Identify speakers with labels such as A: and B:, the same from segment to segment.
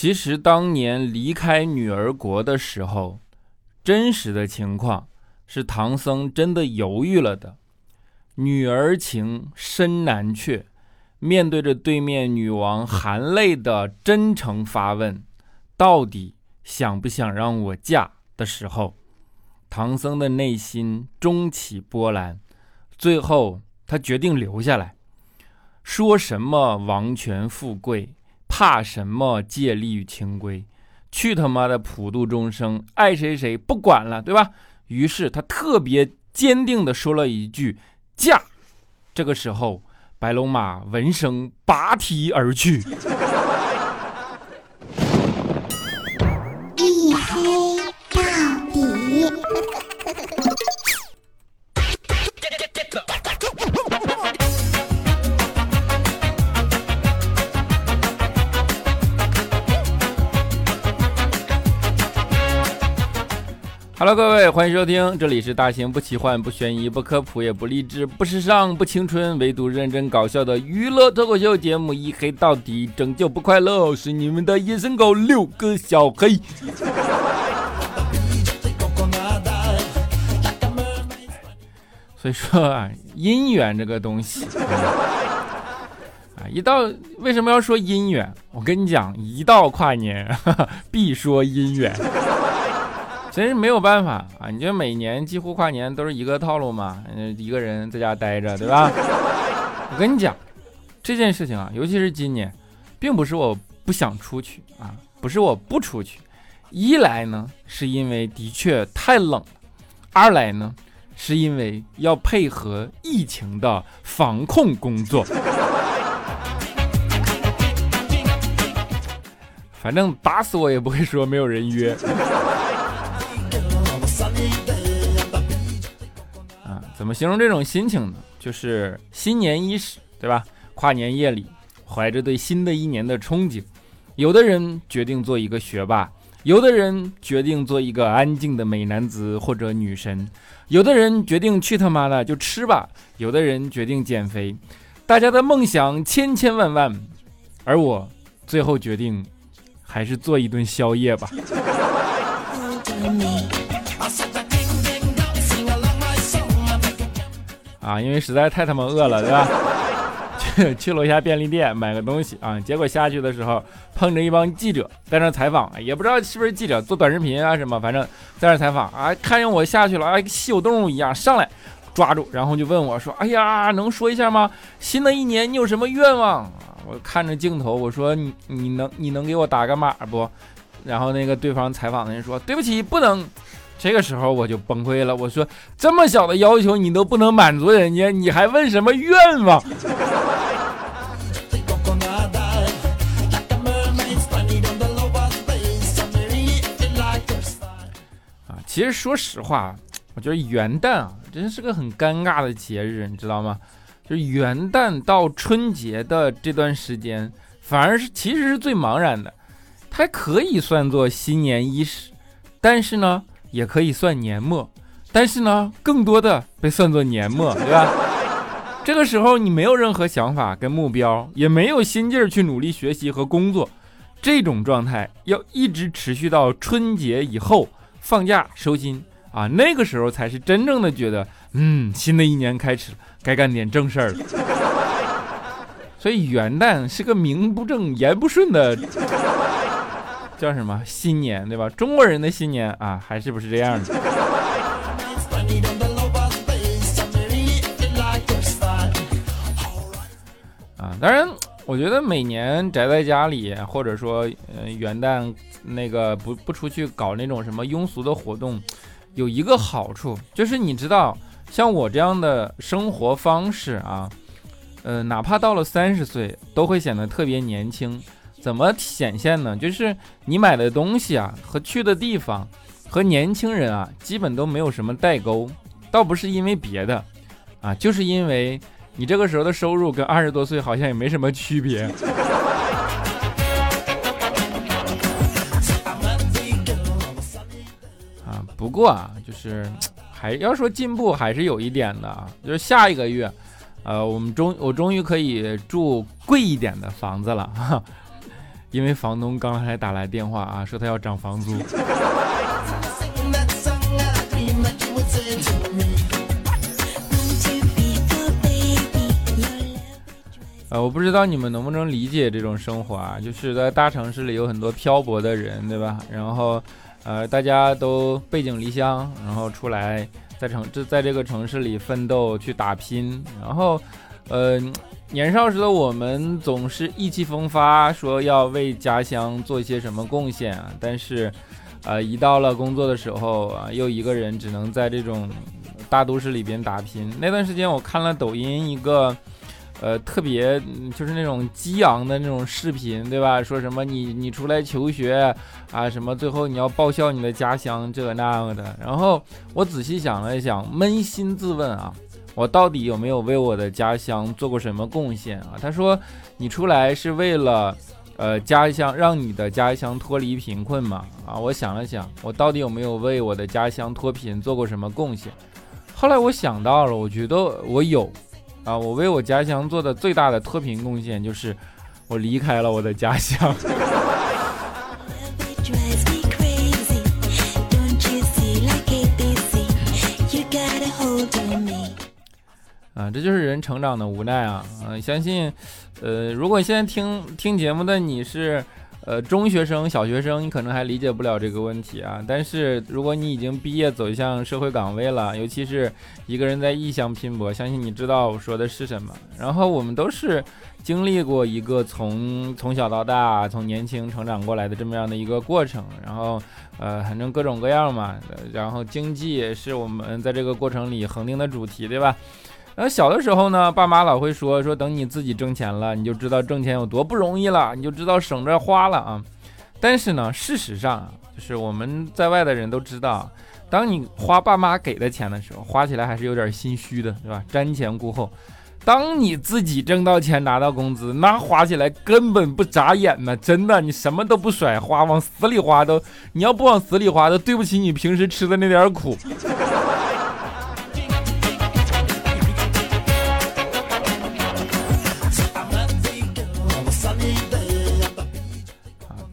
A: 其实当年离开女儿国的时候，真实的情况是唐僧真的犹豫了的。女儿情深难却，面对着对面女王含泪的真诚发问：“到底想不想让我嫁？”的时候，唐僧的内心中起波澜，最后他决定留下来。说什么王权富贵？怕什么戒律与清规？去他妈的普度众生，爱谁谁不管了，对吧？于是他特别坚定地说了一句：“嫁。”这个时候，白龙马闻声拔蹄而去。一黑到底。嗨各位，欢迎收听，这里是大型不奇幻、不悬疑、不科普、也不励志、不时尚、不青春，唯独认真搞笑的娱乐脱口秀节目《一黑到底》，拯救不快乐，是你们的野生狗六个小黑。所以说啊，姻缘这个东西啊，一到为什么要说姻缘？我跟你讲，一到跨年 必说姻缘。真是没有办法啊！你就每年几乎跨年都是一个套路嘛，一个人在家待着，对吧？我跟你讲，这件事情啊，尤其是今年，并不是我不想出去啊，不是我不出去。一来呢，是因为的确太冷；二来呢，是因为要配合疫情的防控工作。反正打死我也不会说没有人约。么形容这种心情呢？就是新年伊始，对吧？跨年夜里，怀着对新的一年的憧憬，有的人决定做一个学霸，有的人决定做一个安静的美男子或者女神，有的人决定去他妈的就吃吧，有的人决定减肥。大家的梦想千千万万，而我最后决定还是做一顿宵夜吧。啊，因为实在太他妈饿了，对吧？去去楼下便利店买个东西啊，结果下去的时候碰着一帮记者在那采访，也不知道是不是记者做短视频啊什么，反正在那采访啊，看见我下去了，啊，稀有动物一样上来抓住，然后就问我说：“哎呀，能说一下吗？新的一年你有什么愿望？”我看着镜头我说：“你你能你能给我打个码不？”然后那个对方采访的人说：“对不起，不能。”这个时候我就崩溃了，我说这么小的要求你都不能满足人家，你还问什么愿望？啊，其实说实话，我觉得元旦啊，真是个很尴尬的节日，你知道吗？就是元旦到春节的这段时间，反而是其实是最茫然的，它可以算作新年伊始，但是呢。也可以算年末，但是呢，更多的被算作年末，对吧？这个时候你没有任何想法跟目标，也没有心劲儿去努力学习和工作，这种状态要一直持续到春节以后放假收心啊，那个时候才是真正的觉得，嗯，新的一年开始了，该干点正事儿了。所以元旦是个名不正言不顺的。叫什么新年对吧？中国人的新年啊，还是不是这样的？啊，当然，我觉得每年宅在家里，或者说，呃，元旦那个不不出去搞那种什么庸俗的活动，有一个好处，就是你知道，像我这样的生活方式啊，呃，哪怕到了三十岁，都会显得特别年轻。怎么显现呢？就是你买的东西啊，和去的地方，和年轻人啊，基本都没有什么代沟。倒不是因为别的，啊，就是因为你这个时候的收入跟二十多岁好像也没什么区别。啊，不过啊，就是还要说进步还是有一点的啊，就是下一个月，呃，我们终我终于可以住贵一点的房子了哈。因为房东刚才打来电话啊，说他要涨房租。呃，我不知道你们能不能理解这种生活啊，就是在大城市里有很多漂泊的人，对吧？然后，呃，大家都背井离乡，然后出来在城这在这个城市里奋斗去打拼，然后，呃，年少时的我们总是意气风发，说要为家乡做一些什么贡献啊，但是，呃，一到了工作的时候啊，又一个人只能在这种大都市里边打拼。那段时间我看了抖音一个。呃，特别就是那种激昂的那种视频，对吧？说什么你你出来求学啊，什么最后你要报效你的家乡，这个那个的。然后我仔细想了想，扪心自问啊，我到底有没有为我的家乡做过什么贡献啊？他说你出来是为了呃家乡，让你的家乡脱离贫困嘛？啊，我想了想，我到底有没有为我的家乡脱贫做过什么贡献？后来我想到了，我觉得我有。啊，我为我家乡做的最大的脱贫贡献就是，我离开了我的家乡。这就是人成长的无奈啊！嗯，相信，呃，如果现在听听节目的你是。呃，中学生、小学生，你可能还理解不了这个问题啊。但是，如果你已经毕业走向社会岗位了，尤其是一个人在异乡拼搏，相信你知道我说的是什么。然后，我们都是经历过一个从从小到大、从年轻成长过来的这么样的一个过程。然后，呃，反正各种各样嘛。然后，经济也是我们在这个过程里恒定的主题，对吧？然后小的时候呢，爸妈老会说说等你自己挣钱了，你就知道挣钱有多不容易了，你就知道省着花了啊。但是呢，事实上啊，就是我们在外的人都知道，当你花爸妈给的钱的时候，花起来还是有点心虚的，对吧？瞻前顾后。当你自己挣到钱拿到工资，那花起来根本不眨眼呢，真的，你什么都不甩花，往死里花都，你要不往死里花，都对不起你平时吃的那点苦。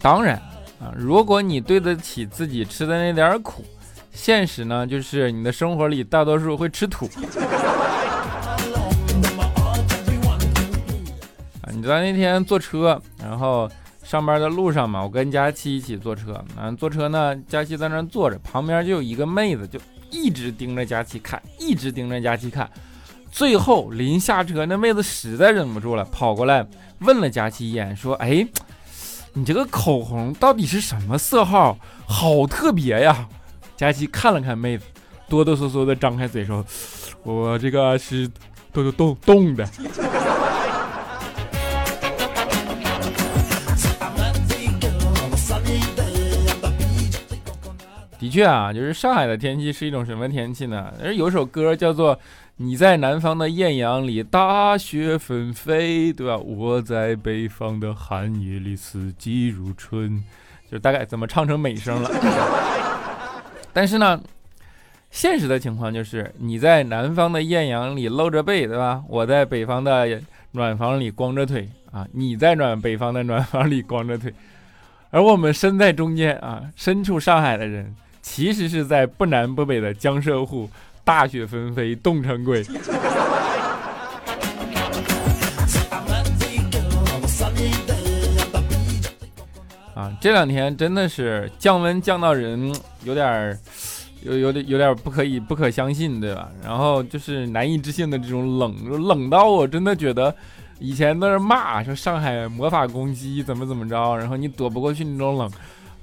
A: 当然啊，如果你对得起自己吃的那点苦，现实呢就是你的生活里大多数会吃土。啊，你知道那天坐车，然后上班的路上嘛，我跟佳期一起坐车，啊，坐车呢，佳期在那坐着，旁边就有一个妹子，就一直盯着佳期看，一直盯着佳期看，最后临下车，那妹子实在忍不住了，跑过来问了佳期一眼，说：“哎。”你这个口红到底是什么色号？好特别呀！佳琪看了看妹子，哆哆嗦嗦的张开嘴说：“我这个是冻冻冻的。”的确啊，就是上海的天气是一种什么天气呢？而有首歌叫做。你在南方的艳阳里，大雪纷飞，对吧？我在北方的寒夜里，四季如春，就大概怎么唱成美声了。但是呢，现实的情况就是，你在南方的艳阳里露着背，对吧？我在北方的暖房里光着腿啊！你在暖北方的暖房里光着腿，而我们身在中间啊，身处上海的人，其实是在不南不北的江浙沪。大雪纷飞，冻成鬼。啊，这两天真的是降温降到人有点儿，有有点有点不可以不可相信，对吧？然后就是难以置信的这种冷，冷到我真的觉得，以前在那骂说上海魔法攻击怎么怎么着，然后你躲不过去那种冷。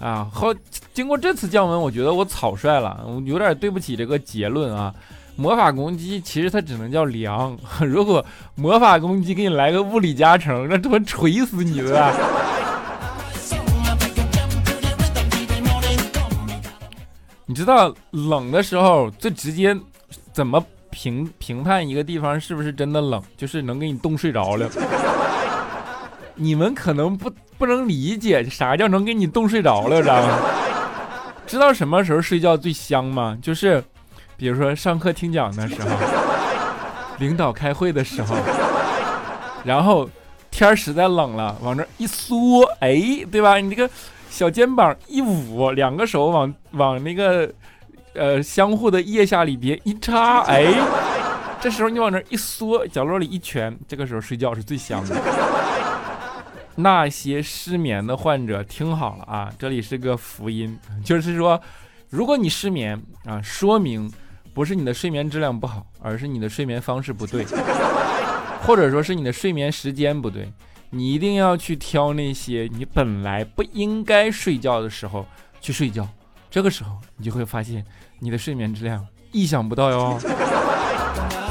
A: 啊，好，经过这次降温，我觉得我草率了，我有点对不起这个结论啊。魔法攻击其实它只能叫凉，如果魔法攻击给你来个物理加成，那他妈锤死你了。你知道冷的时候最直接怎么评评判一个地方是不是真的冷，就是能给你冻睡着了。你们可能不不能理解啥叫能给你冻睡着了，知道吗？知道什么时候睡觉最香吗？就是，比如说上课听讲的时候，领导开会的时候，然后。天实在冷了，往这一缩，哎，对吧？你这个小肩膀一捂，两个手往往那个呃相互的腋下里边一插，哎，这时候你往这一缩，角落里一蜷，这个时候睡觉是最香的。那些失眠的患者听好了啊，这里是个福音，就是说，如果你失眠啊，说明不是你的睡眠质量不好，而是你的睡眠方式不对，或者说是你的睡眠时间不对。你一定要去挑那些你本来不应该睡觉的时候去睡觉，这个时候你就会发现你的睡眠质量意想不到哟，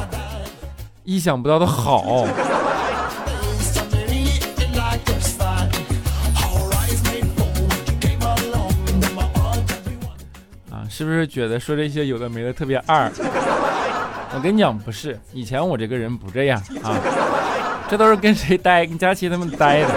A: 意想不到的好。是不是觉得说这些有的没的特别二？我跟你讲，不是，以前我这个人不这样啊，这都是跟谁待？跟佳琪他们待的。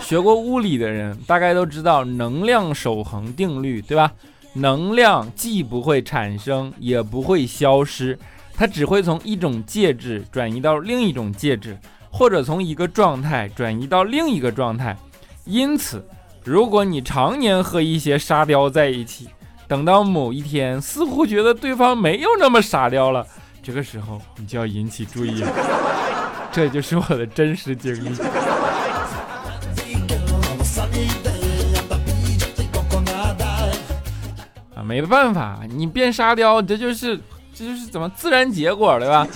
A: 学过物理的人大概都知道能量守恒定律，对吧？能量既不会产生，也不会消失，它只会从一种介质转移到另一种介质，或者从一个状态转移到另一个状态。因此，如果你常年和一些沙雕在一起，等到某一天，似乎觉得对方没有那么傻雕了，这个时候你就要引起注意了。这就是我的真实经历。啊，没办法，你变沙雕，这就是这就是怎么自然结果对吧？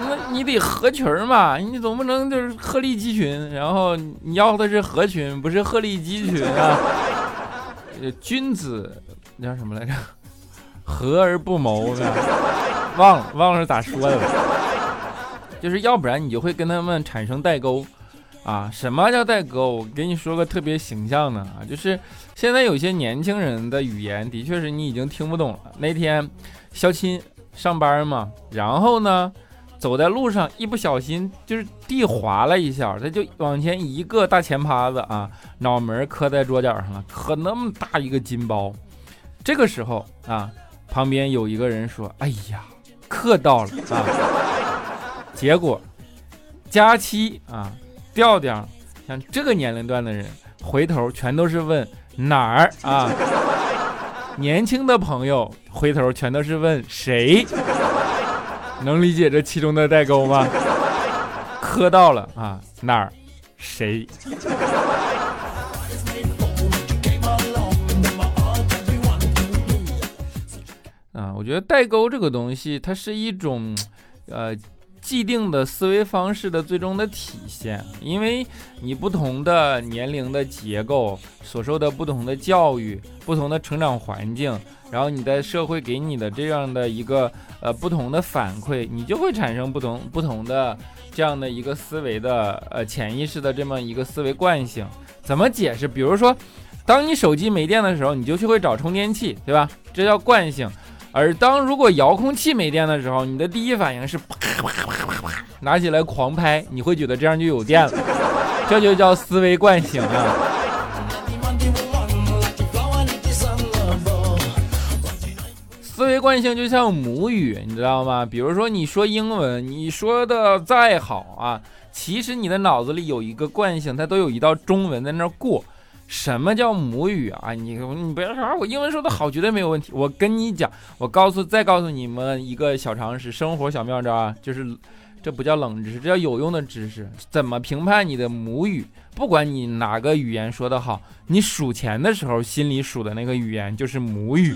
A: 那你得合群嘛，你总不能就是鹤立鸡群，然后你要的是合群，不是鹤立鸡群啊。君子。那叫什么来着？和而不谋 呢？忘了，忘了是咋说的了。就是要不然你就会跟他们产生代沟啊。什么叫代沟？我给你说个特别形象的啊，就是现在有些年轻人的语言的确是你已经听不懂了。那天肖钦上班嘛，然后呢，走在路上一不小心就是地滑了一下，他就往前一个大前趴子啊，脑门磕在桌角上了，磕那么大一个金包。这个时候啊，旁边有一个人说：“哎呀，磕到了啊！” 结果佳期啊、调调，像这个年龄段的人，回头全都是问哪儿啊？年轻的朋友回头全都是问谁？能理解这其中的代沟吗？磕到了啊，哪儿？谁？我觉得代沟这个东西，它是一种，呃，既定的思维方式的最终的体现。因为你不同的年龄的结构，所受的不同的教育，不同的成长环境，然后你在社会给你的这样的一个呃不同的反馈，你就会产生不同不同的这样的一个思维的呃潜意识的这么一个思维惯性。怎么解释？比如说，当你手机没电的时候，你就去会找充电器，对吧？这叫惯性。而当如果遥控器没电的时候，你的第一反应是啪啪啪啪啪拿起来狂拍，你会觉得这样就有电了，这就叫思维惯性啊。思维惯性就像母语，你知道吗？比如说你说英文，你说的再好啊，其实你的脑子里有一个惯性，它都有一道中文在那儿过。什么叫母语啊？你你不要说我英文说的好，绝对没有问题。我跟你讲，我告诉再告诉你们一个小常识，生活小妙招啊，就是这不叫冷知识，这叫有用的知识。怎么评判你的母语？不管你哪个语言说的好，你数钱的时候心里数的那个语言就是母语。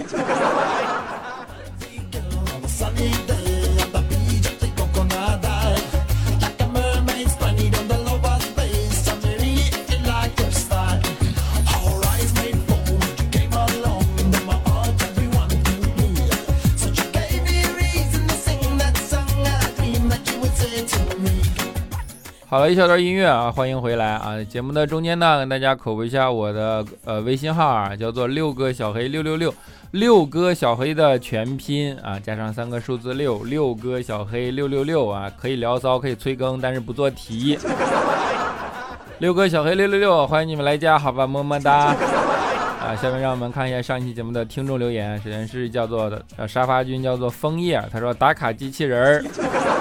A: 好了一小段音乐啊，欢迎回来啊！节目的中间呢，跟大家口播一下我的呃微信号啊，叫做六哥小黑六六六，六哥小黑的全拼啊，加上三个数字六，六哥小黑六六六啊，可以聊骚，可以催更，但是不做题。六哥小黑六六六，欢迎你们来加，好吧，么么哒。下面让我们看一下上一期节目的听众留言，首先是叫做呃沙发君，叫做枫叶，他说打卡机器人儿，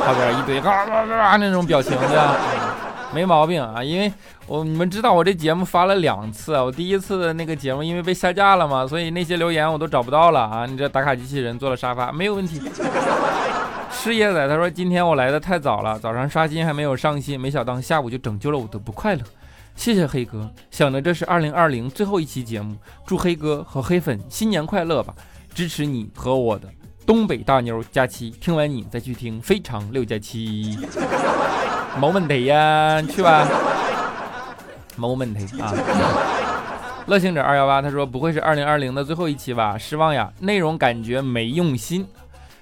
A: 后边一堆嘎嘎嘎那种表情的。没毛病啊，因为我你们知道我这节目发了两次，我第一次的那个节目因为被下架了嘛，所以那些留言我都找不到了啊。你这打卡机器人坐了沙发没有问题。事业仔他说今天我来的太早了，早上刷新还没有上新，没想到下午就拯救了我的不快乐。谢谢黑哥，想着这是二零二零最后一期节目，祝黑哥和黑粉新年快乐吧，支持你和我的东北大妞佳期，听完你再去听非常六加七。没问题呀，去吧。没问题啊。乐行者二幺八他说不会是二零二零的最后一期吧？失望呀，内容感觉没用心。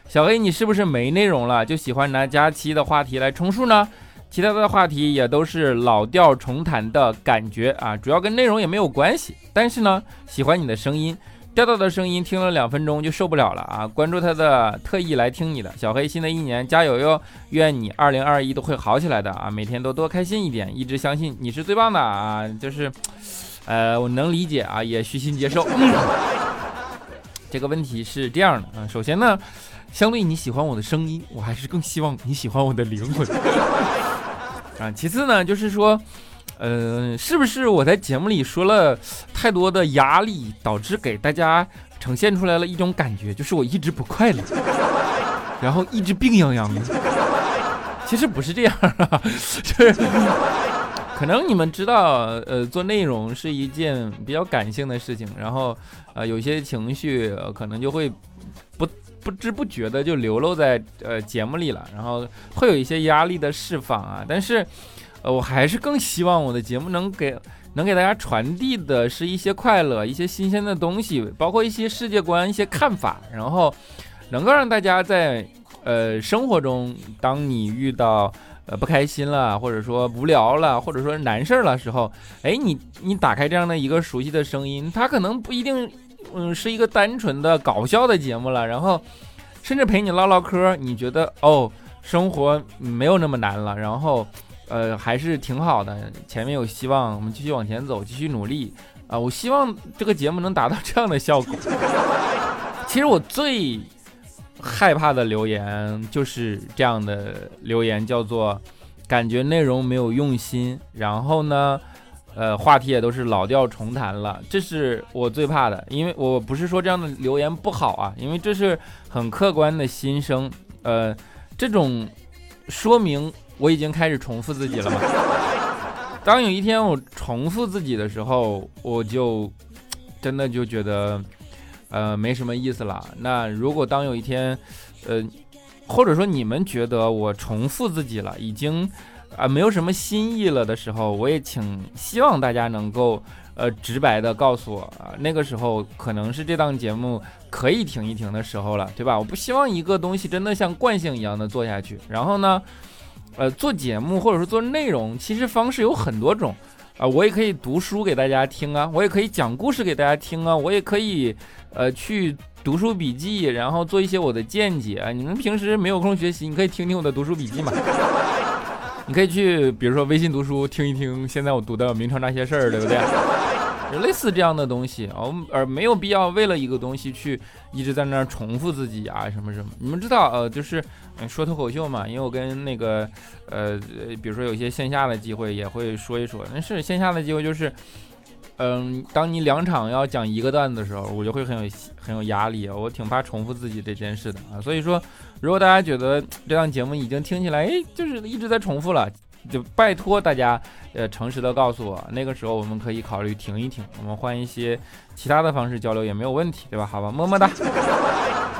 A: 小黑你是不是没内容了？就喜欢拿佳期的话题来充数呢？其他的话题也都是老调重弹的感觉啊，主要跟内容也没有关系。但是呢，喜欢你的声音。调调的声音听了两分钟就受不了了啊！关注他的，特意来听你的。小黑，新的一年加油哟！愿你二零二一都会好起来的啊！每天都多开心一点，一直相信你是最棒的啊！就是，呃，我能理解啊，也虚心接受。这个问题是这样的啊，首先呢，相对你喜欢我的声音，我还是更希望你喜欢我的灵魂啊。其次呢，就是说。呃，是不是我在节目里说了太多的压力，导致给大家呈现出来了一种感觉，就是我一直不快乐，然后一直病殃殃的。其实不是这样啊，就是可能你们知道，呃，做内容是一件比较感性的事情，然后呃，有些情绪可能就会不知不觉的就流露在呃节目里了，然后会有一些压力的释放啊，但是。呃，我还是更希望我的节目能给能给大家传递的是一些快乐、一些新鲜的东西，包括一些世界观、一些看法，然后能够让大家在呃生活中，当你遇到呃不开心了，或者说无聊了，或者说难事儿了时候，哎，你你打开这样的一个熟悉的声音，它可能不一定嗯是一个单纯的搞笑的节目了，然后甚至陪你唠唠嗑，你觉得哦，生活没有那么难了，然后。呃，还是挺好的，前面有希望，我们继续往前走，继续努力啊！我希望这个节目能达到这样的效果。其实我最害怕的留言就是这样的留言，叫做感觉内容没有用心，然后呢，呃，话题也都是老调重弹了，这是我最怕的。因为我不是说这样的留言不好啊，因为这是很客观的心声，呃，这种说明。我已经开始重复自己了嘛？当有一天我重复自己的时候，我就真的就觉得，呃，没什么意思了。那如果当有一天，呃，或者说你们觉得我重复自己了，已经啊没有什么新意了的时候，我也请希望大家能够呃直白的告诉我啊，那个时候可能是这档节目可以停一停的时候了，对吧？我不希望一个东西真的像惯性一样的做下去。然后呢？呃，做节目或者说做内容，其实方式有很多种啊。我也可以读书给大家听啊，我也可以讲故事给大家听啊，我也可以呃去读书笔记，然后做一些我的见解。你们平时没有空学习，你可以听听我的读书笔记嘛。你可以去，比如说微信读书听一听，现在我读的《明朝那些事儿》，对不对？就 类似这样的东西，哦，而没有必要为了一个东西去一直在那儿重复自己啊，什么什么。你们知道，呃，就是说脱口秀嘛，因为我跟那个，呃，比如说有些线下的机会也会说一说。但是线下的机会就是，嗯，当你两场要讲一个段子的时候，我就会很有很有压力，我挺怕重复自己这件事的啊。所以说，如果大家觉得这档节目已经听起来，哎，就是一直在重复了。就拜托大家，呃，诚实的告诉我，那个时候我们可以考虑停一停，我们换一些其他的方式交流也没有问题，对吧？好吧，么么哒，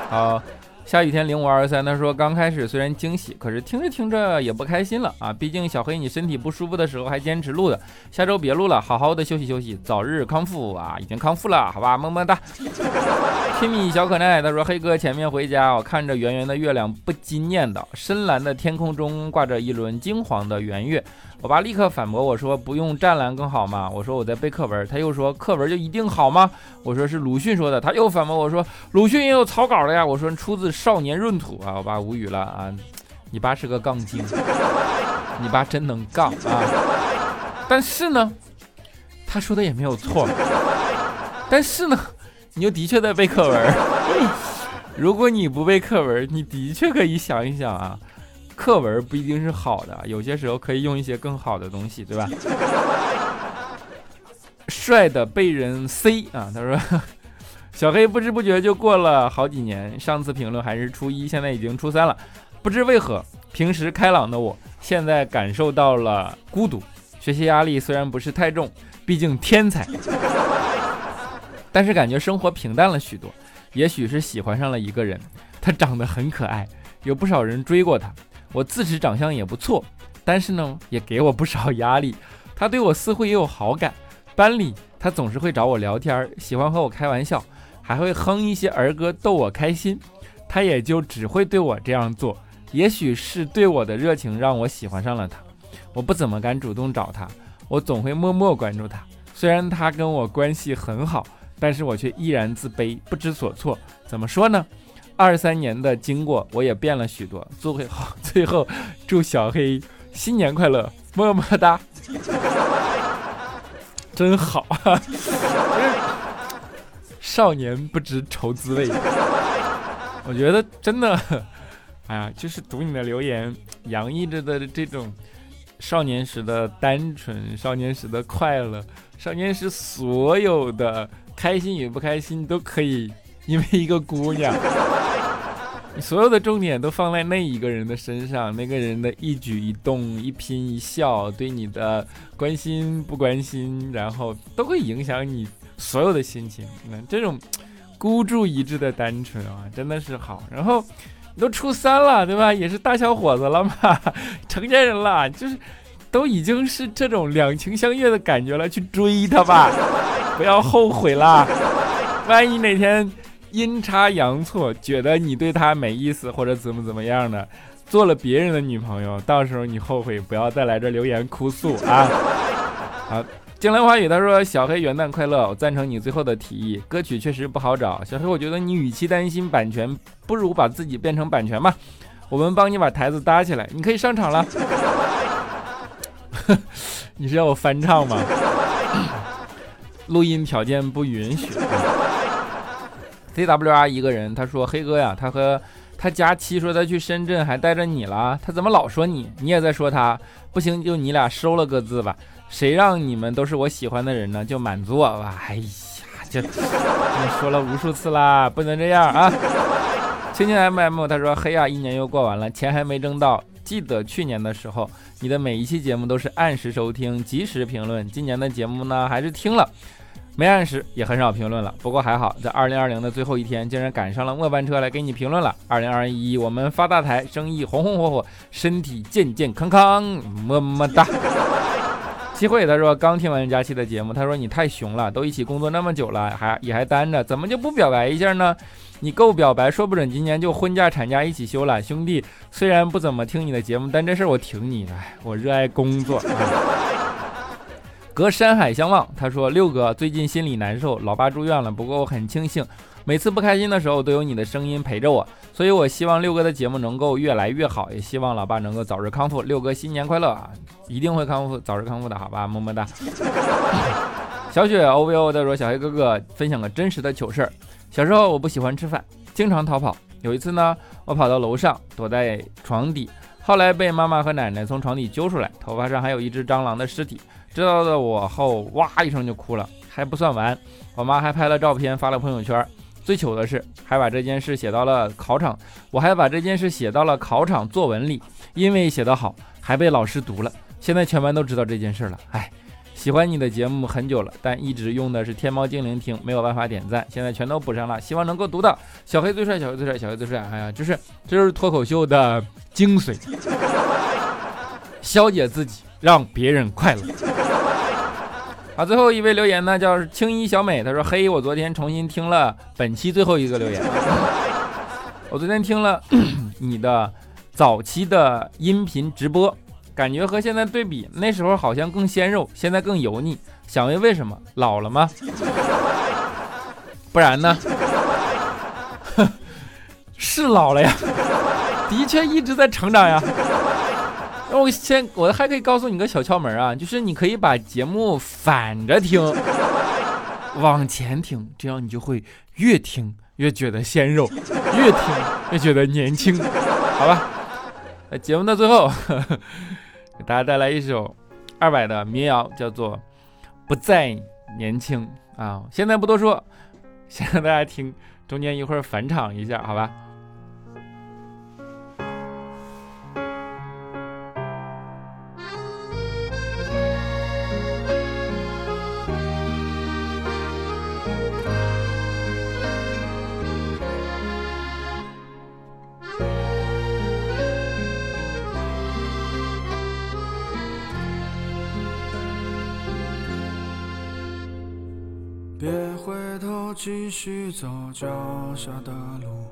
A: 好。下雨天零五二三，他说刚开始虽然惊喜，可是听着听着也不开心了啊！毕竟小黑你身体不舒服的时候还坚持录的，下周别录了，好好的休息休息，早日康复啊！已经康复了，好吧，么么哒。天米小可耐，他说黑哥前面回家，我看着圆圆的月亮不禁念叨：深蓝的天空中挂着一轮金黄的圆月。我爸立刻反驳我说：“不用湛蓝更好吗？”我说：“我在背课文。”他又说：“课文就一定好吗？”我说：“是鲁迅说的。”他又反驳我说：“鲁迅也有草稿的呀。”我说：“出自《少年闰土》啊。”我爸无语了啊！你爸是个杠精，你爸真能杠啊！但是呢，他说的也没有错。但是呢，你又的确在背课文。如果你不背课文，你的确可以想一想啊。课文不一定是好的，有些时候可以用一些更好的东西，对吧？帅的被人 C 啊，他说 小黑不知不觉就过了好几年，上次评论还是初一，现在已经初三了，不知为何，平时开朗的我现在感受到了孤独，学习压力虽然不是太重，毕竟天才，但是感觉生活平淡了许多，也许是喜欢上了一个人，他长得很可爱，有不少人追过他，我自持长相也不错，但是呢，也给我不少压力，他对我似乎也有好感。班里，他总是会找我聊天，喜欢和我开玩笑，还会哼一些儿歌逗我开心。他也就只会对我这样做。也许是对我的热情让我喜欢上了他。我不怎么敢主动找他，我总会默默关注他。虽然他跟我关系很好，但是我却依然自卑，不知所措。怎么说呢？二三年的经过，我也变了许多。最后，最后，祝小黑新年快乐，么么哒。真好啊！少年不知愁滋味。我觉得真的，哎呀，就是读你的留言，洋溢着的这种少年时的单纯、少年时的快乐、少年时所有的开心与不开心都可以因为一个姑娘。你所有的重点都放在那一个人的身上，那个人的一举一动、一颦一笑，对你的关心不关心，然后都会影响你所有的心情。那这种孤注一掷的单纯啊，真的是好。然后你都初三了，对吧？也是大小伙子了嘛，成年人了，就是都已经是这种两情相悦的感觉了，去追他吧，不要后悔啦。万一哪天……阴差阳错，觉得你对他没意思或者怎么怎么样的，做了别人的女朋友，到时候你后悔，不要再来这留言哭诉啊！好，江兰花语他说：“小黑元旦快乐，我赞成你最后的提议。歌曲确实不好找，小黑，我觉得你与其担心版权，不如把自己变成版权吧。我们帮你把台子搭起来，你可以上场了。你是要我翻唱吗？录音条件不允许。” C W R 一个人，他说：“黑哥呀，他和他佳期说他去深圳还带着你了，他怎么老说你？你也在说他？不行，就你俩收了个字吧。谁让你们都是我喜欢的人呢？就满足我吧。哎呀，这说了无数次啦，不能这样啊！青青 M M 他说：黑呀，一年又过完了，钱还没挣到。记得去年的时候，你的每一期节目都是按时收听，及时评论。今年的节目呢，还是听了。”没按时，也很少评论了。不过还好，在二零二零的最后一天，竟然赶上了末班车来给你评论了。二零二一，我们发大财，生意红红火火，身体健健康康，么么哒。机会，他说刚听完佳期的节目，他说你太熊了，都一起工作那么久了，还也还单着，怎么就不表白一下呢？你够表白，说不准今年就婚假产假一起休了。兄弟，虽然不怎么听你的节目，但这事儿我挺你的，我热爱工作。隔山海相望，他说：“六哥最近心里难受，老爸住院了。不过我很庆幸，每次不开心的时候都有你的声音陪着我。所以我希望六哥的节目能够越来越好，也希望老爸能够早日康复。六哥新年快乐啊！一定会康复，早日康复的，好吧？么么哒。”小雪 O V O 他说：“小黑哥哥分享个真实的糗事儿。小时候我不喜欢吃饭，经常逃跑。有一次呢，我跑到楼上躲在床底，后来被妈妈和奶奶从床底揪出来，头发上还有一只蟑螂的尸体。”知道的我后哇一声就哭了，还不算完，我妈还拍了照片发了朋友圈。最糗的是，还把这件事写到了考场，我还把这件事写到了考场作文里，因为写得好，还被老师读了。现在全班都知道这件事了。哎，喜欢你的节目很久了，但一直用的是天猫精灵听，没有办法点赞，现在全都补上了，希望能够读到。小黑最帅，小黑最帅，小黑最帅。哎呀，就是这就是脱口秀的精髓，消解自己，让别人快乐。好，最后一位留言呢，叫青衣小美，她说：“嘿，我昨天重新听了本期最后一个留言，我昨天听了你的早期的音频直播，感觉和现在对比，那时候好像更鲜肉，现在更油腻，想问为什么？老了吗？不然呢？是老了呀，的确一直在成长呀。”那我先，我还可以告诉你个小窍门啊，就是你可以把节目反着听，往前听，这样你就会越听越觉得鲜肉，越听越觉得年轻，好吧？那节目的最后，给大家带来一首二百的民谣，叫做《不再年轻》啊。现在不多说，先让大家听，中间一会儿返场一下，好吧？
B: 走脚下的路，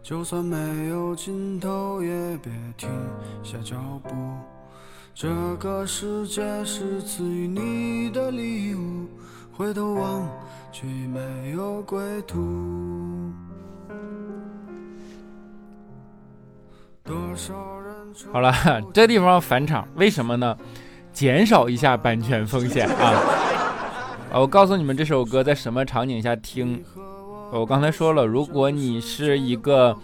B: 就算没有尽头，也别停下脚步。这个世界是赐予你的礼物，回头望却没有归途。多少人
A: 好了，这地方返场，为什么呢？减少一下版权风险啊。我告诉你们这首歌在什么场景下听。我刚才说了，如果你是一个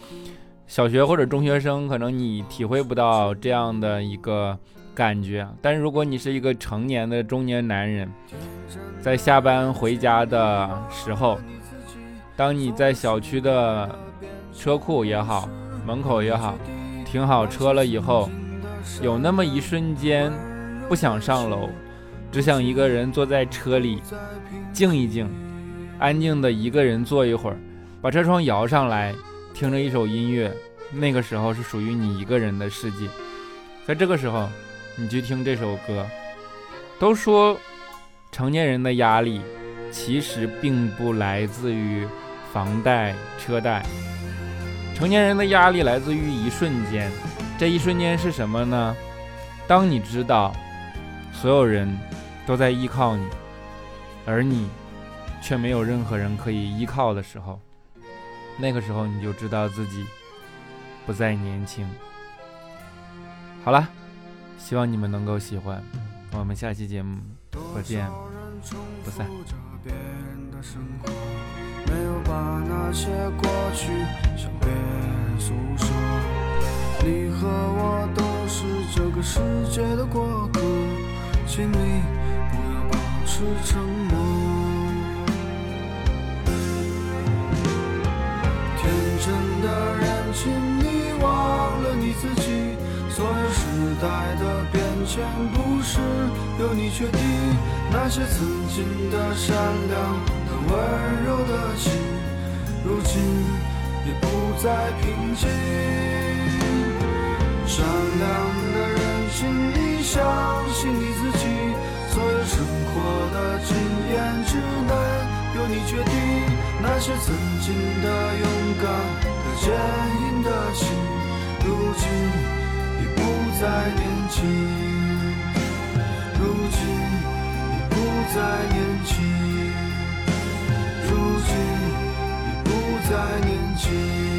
A: 小学或者中学生，可能你体会不到这样的一个感觉。但是如果你是一个成年的中年男人，在下班回家的时候，当你在小区的车库也好，门口也好，停好车了以后，有那么一瞬间不想上楼。只想一个人坐在车里，静一静，安静的一个人坐一会儿，把车窗摇上来，听着一首音乐。那个时候是属于你一个人的世界，在这个时候，你去听这首歌。都说成年人的压力其实并不来自于房贷车贷，成年人的压力来自于一瞬间。这一瞬间是什么呢？当你知道所有人。都在依靠你，而你却没有任何人可以依靠的时候，那个时候你就知道自己不再年轻。好了，希望你们能够喜欢，我们下期节目不见不散。没有把那些过去向别人诉说，你和我都是这个世界的过客，请你。是沉默。的人，请你忘了你自己。所有时代的变迁，不是由你决定。那些曾经的善良的温柔的心，如今也不再平静。善良的人，请你相信你自己。所有生活的经验只能由你决定，那些曾经的勇敢的坚硬的心，如今已不再年轻，如今已不再年轻，如今已不再年轻。